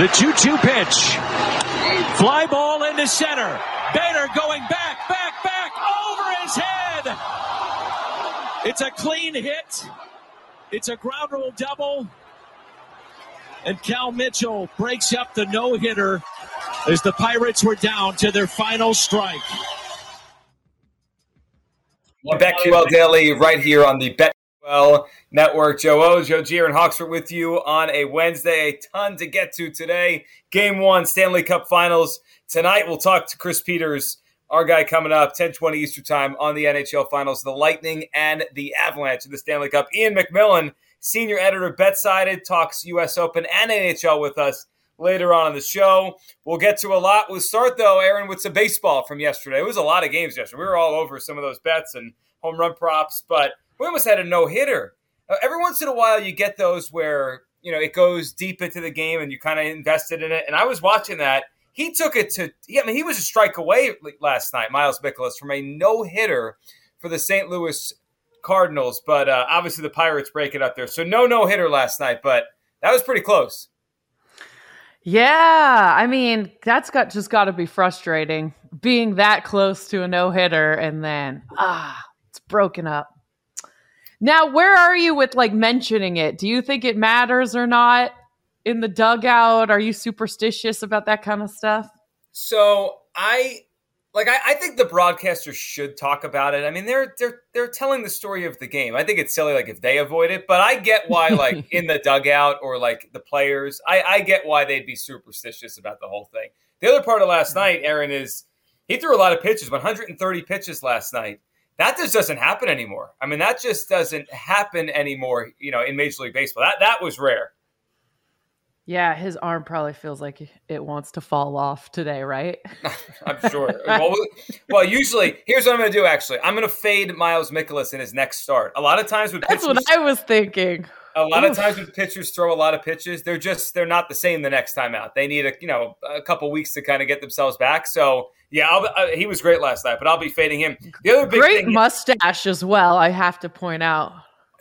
The 2 2 pitch. Fly ball into center. Bader going back, back, back, over his head. It's a clean hit. It's a ground rule double. And Cal Mitchell breaks up the no hitter as the Pirates were down to their final strike. BetQL Daily right here on the BetQL Network. Joe O, Joe G, and Hawksworth with you on a Wednesday. A ton to get to today. Game one, Stanley Cup Finals. Tonight we'll talk to Chris Peters, our guy coming up, 1020 Eastern Time on the NHL Finals, the Lightning and the Avalanche of the Stanley Cup. Ian McMillan, senior editor, BetSided, talks U.S. Open and NHL with us later on in the show. We'll get to a lot. We'll start, though, Aaron, with some baseball from yesterday. It was a lot of games yesterday. We were all over some of those bets and home run props, but we almost had a no hitter. Uh, every once in a while, you get those where you know it goes deep into the game and you kind of invested in it. And I was watching that. He took it to. I mean, he was a strike away last night, Miles Mikolas, from a no hitter for the St. Louis Cardinals. But uh, obviously, the Pirates break it up there. So no no hitter last night, but that was pretty close. Yeah, I mean that's got just got to be frustrating being that close to a no hitter and then ah, it's broken up. Now, where are you with like mentioning it? Do you think it matters or not in the dugout? Are you superstitious about that kind of stuff? So I like I, I, think the broadcasters should talk about it. I mean, they're they're they're telling the story of the game. I think it's silly like if they avoid it, but I get why like in the dugout or like the players, I, I get why they'd be superstitious about the whole thing. The other part of last night, Aaron, is he threw a lot of pitches, 130 pitches last night. That just doesn't happen anymore. I mean, that just doesn't happen anymore, you know, in Major League Baseball. That that was rare. Yeah, his arm probably feels like it wants to fall off today, right? I'm sure. well, well, usually, here's what I'm going to do. Actually, I'm going to fade Miles Mikolas in his next start. A lot of times with that's pitchers, what I was thinking. A lot Oof. of times when pitchers throw a lot of pitches, they're just they're not the same the next time out. They need a you know a couple weeks to kind of get themselves back. So yeah, uh, he was great last night, but I'll be fading him. The other great mustache as well. I have to point out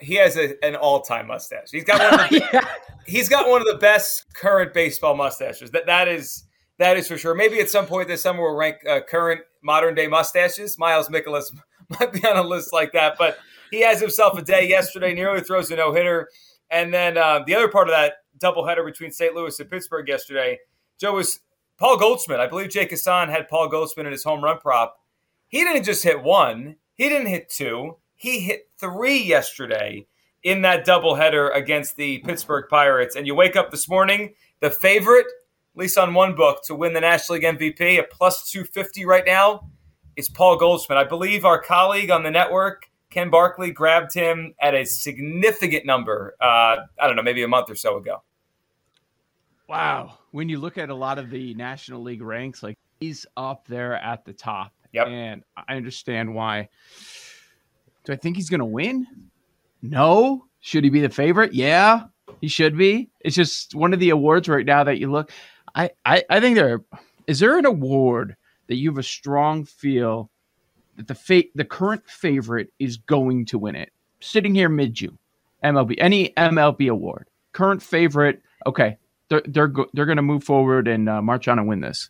he has a, an all-time mustache. He's got one of the, yeah. he's got one of the best current baseball mustaches. That that is that is for sure. Maybe at some point this summer we'll rank uh, current modern day mustaches. Miles Mikolas might be on a list like that, but he has himself a day yesterday. Nearly throws a no hitter, and then uh, the other part of that doubleheader between St. Louis and Pittsburgh yesterday, Joe was Paul Goldschmidt. I believe Jake Hassan had Paul Goldschmidt in his home run prop. He didn't just hit one. He didn't hit two. He hit three yesterday in that doubleheader against the Pittsburgh Pirates. And you wake up this morning, the favorite, at least on one book, to win the National League MVP at plus 250 right now is Paul Goldschmidt. I believe our colleague on the network, Ken Barkley, grabbed him at a significant number, uh, I don't know, maybe a month or so ago. Wow. When you look at a lot of the National League ranks, like he's up there at the top. Yep. And I understand why do I think he's going to win? No. Should he be the favorite? Yeah, he should be. It's just one of the awards right now that you look. I, I, I think there is there an award that you have a strong feel that the fa- the current favorite is going to win it. Sitting here mid June, MLB any MLB award, current favorite. Okay, they're they're go- they're going to move forward and uh, march on and win this.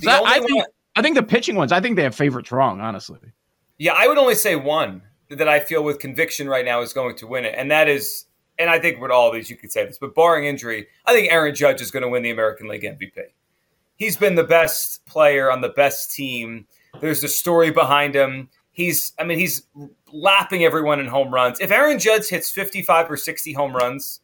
So I, I think I think the pitching ones. I think they have favorites wrong. Honestly. Yeah, I would only say one that I feel with conviction right now is going to win it, and that is, and I think with all of these you could say this, but barring injury, I think Aaron Judge is going to win the American League MVP. He's been the best player on the best team. There's a story behind him. He's, I mean, he's lapping everyone in home runs. If Aaron Judge hits 55 or 60 home runs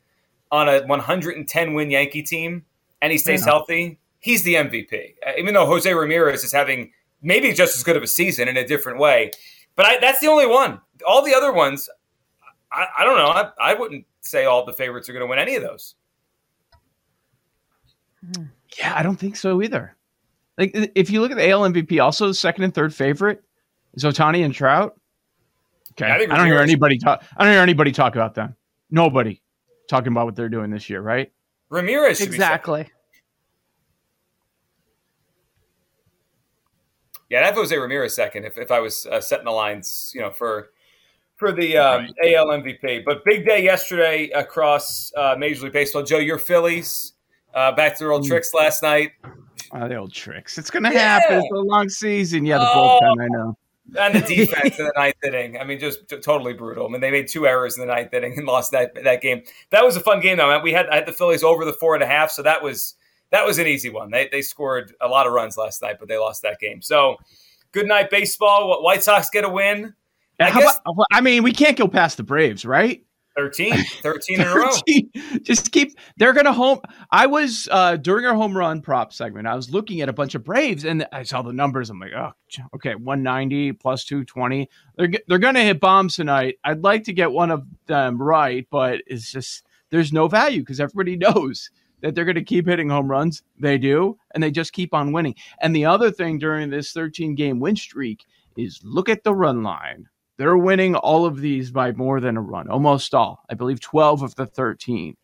on a 110 win Yankee team and he stays healthy, he's the MVP. Uh, even though Jose Ramirez is having maybe just as good of a season in a different way. But I, that's the only one all the other ones, I, I don't know. I, I wouldn't say all the favorites are going to win any of those. Yeah, I don't think so either. Like if you look at the AL MVP, also the second and third favorite is Ohtani and Trout. Okay, I, I don't hear anybody talk. I don't hear anybody talk about them. Nobody talking about what they're doing this year, right? Ramirez exactly. Yeah, I'd Jose Ramirez second if, if I was uh, setting the lines, you know, for for the um, AL MVP. But big day yesterday across uh, Major League Baseball. Joe, your Phillies Uh, back to their old Mm. tricks last night. Oh, the old tricks. It's gonna Yeah. happen. It's a long season. Yeah, the Oh. bullpen. I know. And the defense in the ninth inning. I mean, just t- totally brutal. I mean, they made two errors in the ninth inning and lost that that game. That was a fun game, though. We had I had the Phillies over the four and a half, so that was that was an easy one. They they scored a lot of runs last night, but they lost that game. So, good night baseball. What White Sox get a win? I guess- about- I mean, we can't go past the Braves, right? 13, 13 in a row. Just keep. They're gonna home. I was uh during our home run prop segment. I was looking at a bunch of Braves, and I saw the numbers. I'm like, oh, okay, 190 plus 220. They're they're gonna hit bombs tonight. I'd like to get one of them right, but it's just there's no value because everybody knows that they're going to keep hitting home runs. They do, and they just keep on winning. And the other thing during this 13 game win streak is look at the run line. They're winning all of these by more than a run, almost all. I believe 12 of the 13.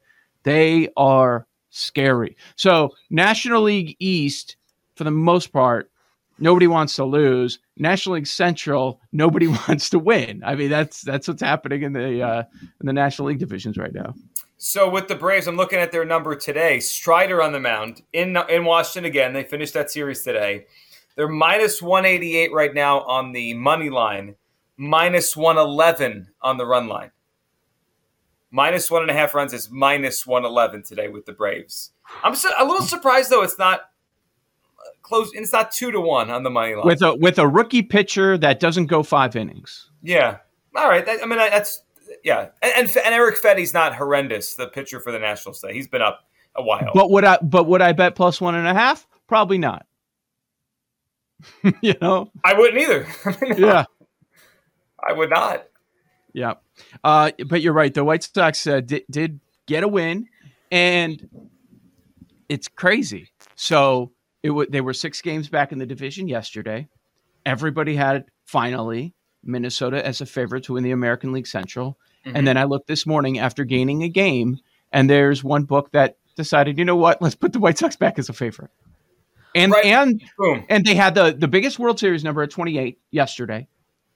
They are scary. So, National League East, for the most part, nobody wants to lose. National League Central, nobody wants to win. I mean, that's that's what's happening in the uh, in the National League divisions right now. So with the Braves, I'm looking at their number today. Strider on the mound in in Washington again. They finished that series today. They're minus 188 right now on the money line, minus 111 on the run line. Minus one and a half runs is minus 111 today with the Braves. I'm su- a little surprised though. It's not uh, close. It's not two to one on the money line. With a with a rookie pitcher that doesn't go five innings. yeah. All right. That- I mean, that's yeah. And, and and Erick Fedde's not horrendous. The pitcher for the Nationals today. He's been up a while. But would I but would I bet plus one and a half? Probably not. you know? I wouldn't either. I mean, Yeah. I would not. Yeah. Uh, but you're right. The White Sox uh, did, did get a win, and it's crazy. So it w- they were six games back in the division yesterday. Everybody had finally Minnesota as a favorite to win the American League Central. Mhm. And then I looked this morning after gaining a game, and there's one book that decided, you know what, let's put the White Sox back as a favorite. And Right. and Boom. and they had the the biggest World Series number at 28 yesterday.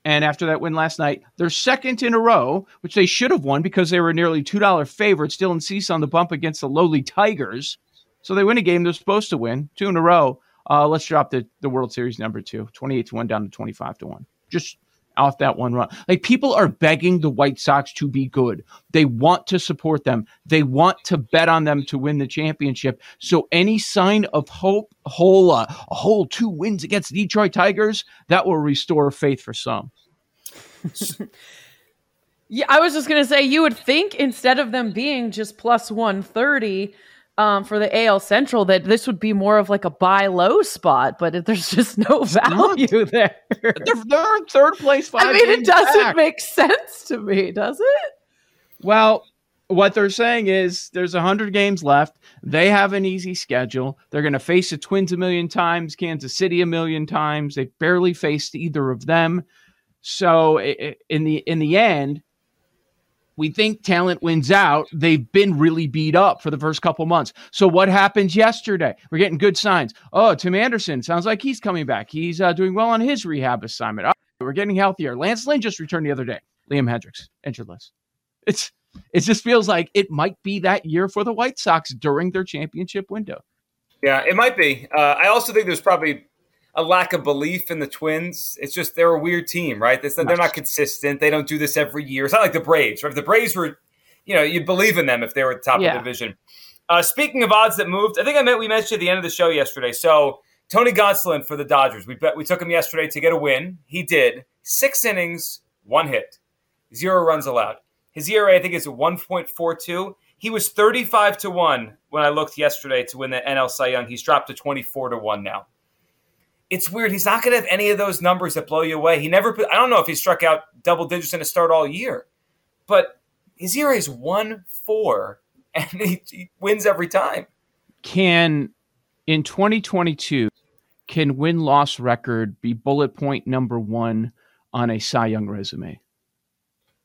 And after that win last night, they're second in a row, which they should have won because they were nearly $2 favorites, still in cease on the bump against the lowly Tigers. So they win a game they're supposed to win, two in a row. Uh, let's drop the, the World Series number two, 28 to 1 down to 25 to 1. Just off that one run. Like people are begging the White Sox to be good. They want to support them. They want to bet on them to win the championship. So any sign of hope, whole uh, a whole two wins against the Detroit Tigers, that will restore faith for some. Yeah, I was just gonna say you would think instead of them being just plus one thirty um, for the AL Central that this would be more of like a buy low spot, but there's just no value there. They're, they're in third place. I mean, it doesn't back. make sense to me, does it? Well, what they're saying is there's 100 games left. They have an easy schedule. They're going to face the Twins a million times, Kansas City a million times. They barely faced either of them. So in the in the end, we think talent wins out. They've been really beat up for the first couple months. So what happens yesterday? We're getting good signs. Oh, Tim Anderson sounds like he's coming back. He's uh, doing well on his rehab assignment. Oh, we're getting healthier. Lance Lynn just returned the other day. Liam Hendriks injured list. It's it just feels like it might be that year for the White Sox during their championship window. Yeah, it might be. Uh, I also think there's probably a lack of belief in the Twins. It's just they're a weird team, right? It's, they're not consistent. They don't do this every year. It's not like the Braves. Right? If the Braves were, you know, you'd believe in them if they were at the top Yeah. of the division. Uh, speaking of odds that moved, I think I meant we mentioned at the end of the show yesterday. So Tony Gonsolin for the Dodgers. We bet we took him yesterday to get a win. He did. Six innings, one hit, zero runs allowed. His ERA, I think, is 1.42. He was 35 to 1 when I looked yesterday to win the NL Cy Young. He's dropped to 24 to 1 now. It's weird. He's not going to have any of those numbers that blow you away. He never, I don't know if he struck out double digits in a start all year, but his ERA is 1 4, and he, he wins every time. Can in 2022 can win loss record be bullet point number one on a Cy Young resume?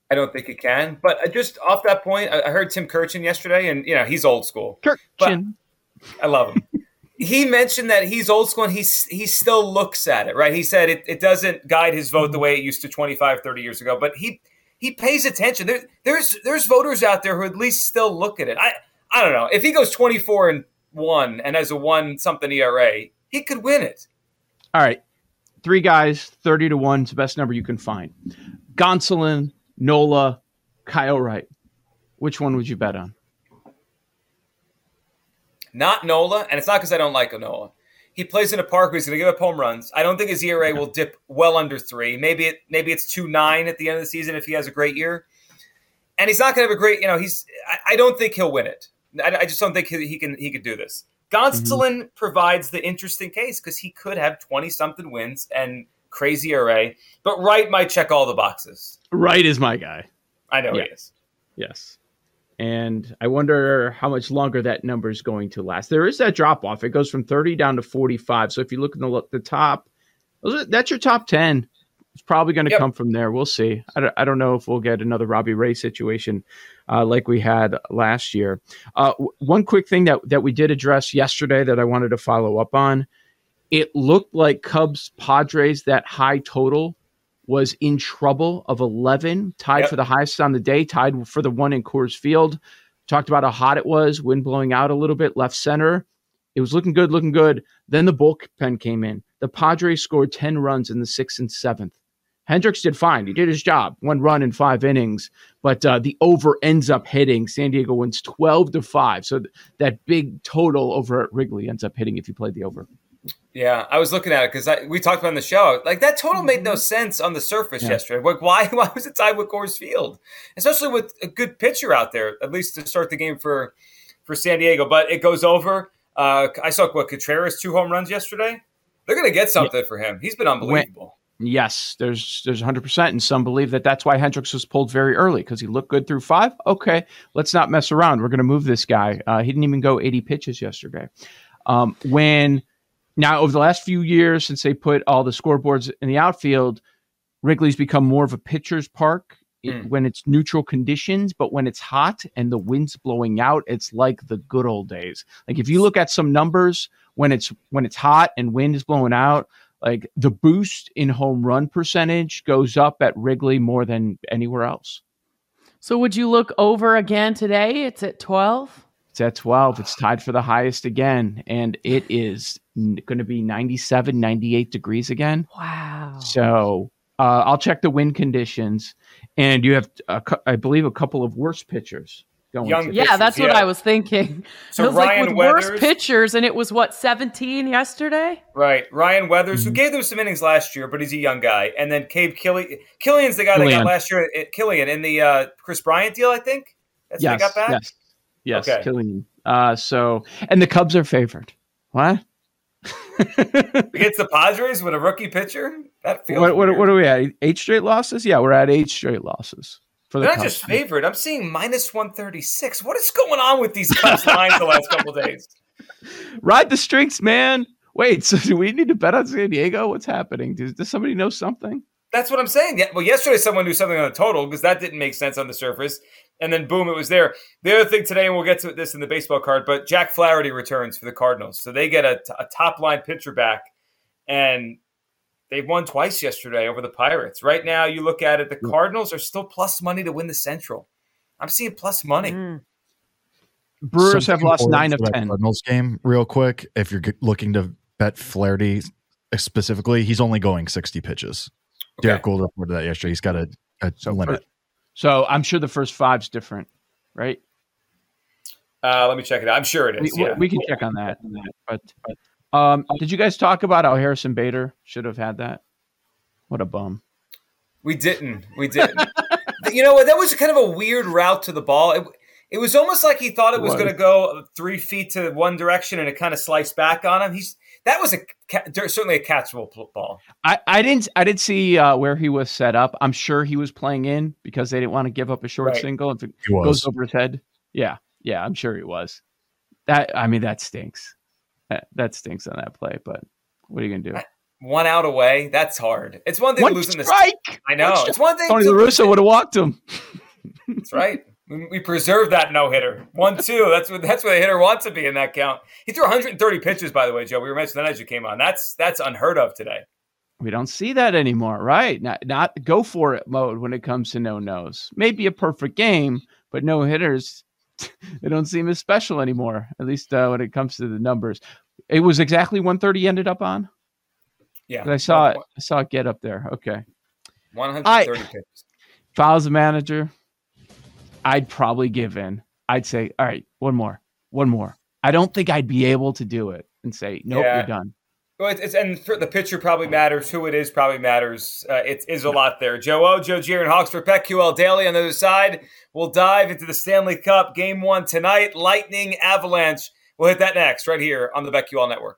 I don't think it can. But just off that point, I heard Tim Kurkjian yesterday, and, you know, he's old school. Kirk But- Chin. I love him. He mentioned that he's old school and he's, he still looks at it, right? He said it, it doesn't guide his vote the mm-hmm. way it used to 25, 30 years ago, but he he pays attention. There, there's there's voters out there who at least still look at it. I I don't know. If he goes 24 and one and has a one something ERA, he could win it. All right. Three guys, 30 to 1 is the best number you can find. Gonsolin, Nola, Kyle Wright. Which one would you bet on? Not Nola, and it's not because I don't like Nola. He plays in a park where he's going to give up home runs. I don't think his ERA will dip well under three. Maybe it maybe it's two nine at the end of the season if he has a great year. And he's not going to have a great. You know, he's. I, I don't think he'll win it. I, I, just don't think he, he can. He could do this. Gonsolin mm-hmm. provides the interesting case because he could have twenty something wins and crazy ERA. But Wright might check all the boxes. Wright is my guy. I know yeah. he is. Yes and I wonder how much longer that number is going to last. There is that drop off; it goes from 30 down to 45. So if you look at the, the top, that's your top 10. It's probably going to yep. come from there. We'll see. I don't, I don't, know if we'll get another Robbie Ray situation uh, like we had last year. Uh, w- one quick thing that that we did address yesterday that I wanted to follow up on. It looked like Cubs Padres that high total was in trouble of 11, tied yep. for the highest on the day, tied for the one in Coors Field. Talked about how hot it was, wind blowing out a little bit, left center. It was looking good, looking good. Then the bullpen came in. The Padres scored 10 runs in the sixth and seventh. Hendricks did fine. He did his job, one run in five innings, but uh, the over ends up hitting. San Diego wins 12 to 5. So th- that big total over at Wrigley ends up hitting if you played the over. Yeah, I was looking at it because we talked about in the show. Like that total made no mm-hmm. sense on the surface yeah. yesterday. Like why why was it tied with Coors Field, especially with a good pitcher out there, at least to start the game for for San Diego. But it goes over. Uh, I saw what Contreras two home runs yesterday. They're going to get something yeah. for him. He's been unbelievable. Yes, there's there's 100, percent and some believe that that's why Hendricks was pulled very early because he looked good through five. Okay, let's not mess around. We're going to move this guy. Uh, he didn't even go 80 pitches yesterday. Um, when now, over the last few years, since they put all the scoreboards in the outfield, Wrigley's become more of a pitcher's park mm. when it's neutral conditions, but when it's hot and the wind's blowing out, it's like the good old days. Like if you look at some numbers when it's when it's hot and wind is blowing out, like the boost in home run percentage goes up at Wrigley more than anywhere else. So would you look over again today? It's at 12? It's at 12. It's tied for the highest again. And it is going to be 97, 98 degrees again. Wow. So uh, I'll check the wind conditions. And you have, a, I believe, a couple of worse pitchers. Going Young yeah, that's yeah. what I was thinking. So was Ryan like with Weathers, worse pitchers, and it was what 17 yesterday. Right, Ryan Weathers, mm-hmm. who gave them some innings last year, but he's a young guy, and then Gabe Kilian. Kilian's the guy Kilian. they got last year. At Kilian in the uh, Kris Bryant deal, I think. That's yes, got back. Yes, yes, okay. Kilian. Uh, so, and the Cubs are favored. What? Against the Padres with a rookie pitcher? That feels. What, what, what, are we at? Eight straight losses? Yeah, we're at eight straight losses. For the They're not just favored. I'm seeing minus 136. What is going on with these Cubs lines the last couple days? Ride the streaks, man. Wait, so do we need to bet on San Diego? What's happening? Does, does somebody know something? That's what I'm saying. Yeah, well, yesterday someone knew something on the total because that didn't make sense on the surface and then boom, it was there. The other thing today, and we'll get to this in the baseball card, but Jack Flaherty returns for the Cardinals, so they get a, a top line pitcher back, and they won twice yesterday over the Pirates. Right now, you look at it, the Cardinals are still plus money to win the Central. I'm seeing plus money. Mm. Brewers have lost nine of ten. Cardinals game, real quick. If you're looking to bet Flaherty specifically, he's only going 60 pitches. Okay. Derrick Goold reported that yesterday. He's got a, a so limit. So I'm sure the first five's different, right? Uh, let me check it out. I'm sure it is. We, yeah. we can check on that. But, but um, did you guys talk about how Harrison Bader should have had that? What a bum. We didn't. We didn't. you know what? That was kind of a weird route to the ball. It, it was almost like he thought it was going to go three feet to one direction and it kind of sliced back on him. He's that was a certainly a catchable ball. I, I didn't I didn't see uh, where he was set up. I'm sure he was playing in because they didn't want to give up a short right. single if it goes over his head. Yeah, yeah, I'm sure he was. That I mean that stinks. That, that stinks on that play. But what are you gonna do? One out away, that's hard. It's one thing one losing strike. the strike. I know. One it's one thing. Tony La Russa would have walked him. that's right. We preserved that no hitter. One two. That's what that's what a hitter wants to be in that count. He threw 130 pitches, by the way, Joe. We were mentioning that as you came on. That's that's unheard of today. We don't see that anymore, right? Not not go for it mode when it comes to no nos. Maybe a perfect game, but no hitters they don't seem as special anymore. At least uh, when it comes to the numbers, it was exactly 130 ended up on. Yeah, I saw it. I saw it get up there. Okay. 130 I, pitches. Was a manager, I'd probably give in. I'd say, all right, one more, one more. I don't think I'd be able to do it and say, nope, yeah. you're done. Well, it's, it's, and the pitcher probably matters. Who it is probably matters. Uh, it is a lot there. Joe O, Joe Gier, and Hawksworth BetQL Daily. On the other side, we'll dive into the Stanley Cup Game One tonight. Lightning Avalanche. We'll hit that next, right here on the BetQL Network.